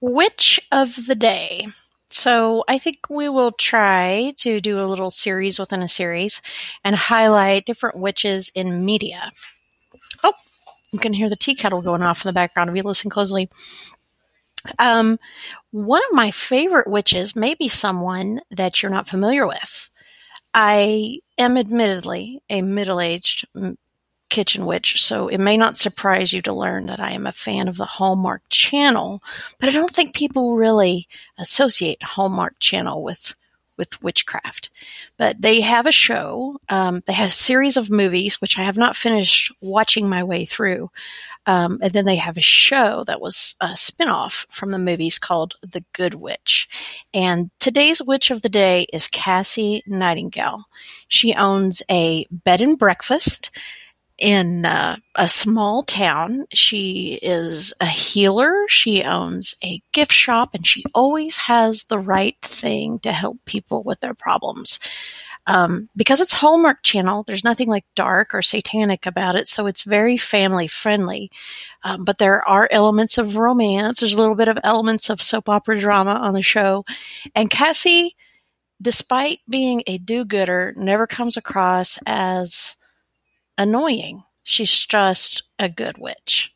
Witch of the Day. So I think we will try to do a little series within a series and highlight different witches in media. Oh, you can hear the tea kettle going off in the background if you listen closely. Um, one of my favorite witches may be someone that you're not familiar with. I am admittedly a middle aged kitchen witch, so it may not surprise you to learn that I am a fan of the Hallmark Channel, but I don't think people really associate Hallmark Channel with with witchcraft. But they have a show. Um, they have a series of movies, which I have not finished watching my way through. Um, and then they have a show that was a spinoff from the movies called The Good Witch. And today's witch of the day is Cassie Nightingale. She owns a bed and breakfast in uh, a small town. She is a healer. She owns a gift shop and she always has the right thing to help people with their problems. Um, because it's Hallmark Channel, there's nothing like dark or satanic about it, so it's very family friendly. Um, but there are elements of romance. There's a little bit of elements of soap opera drama on the show. And Cassie, despite being a do gooder, never comes across as annoying. She's just a good witch.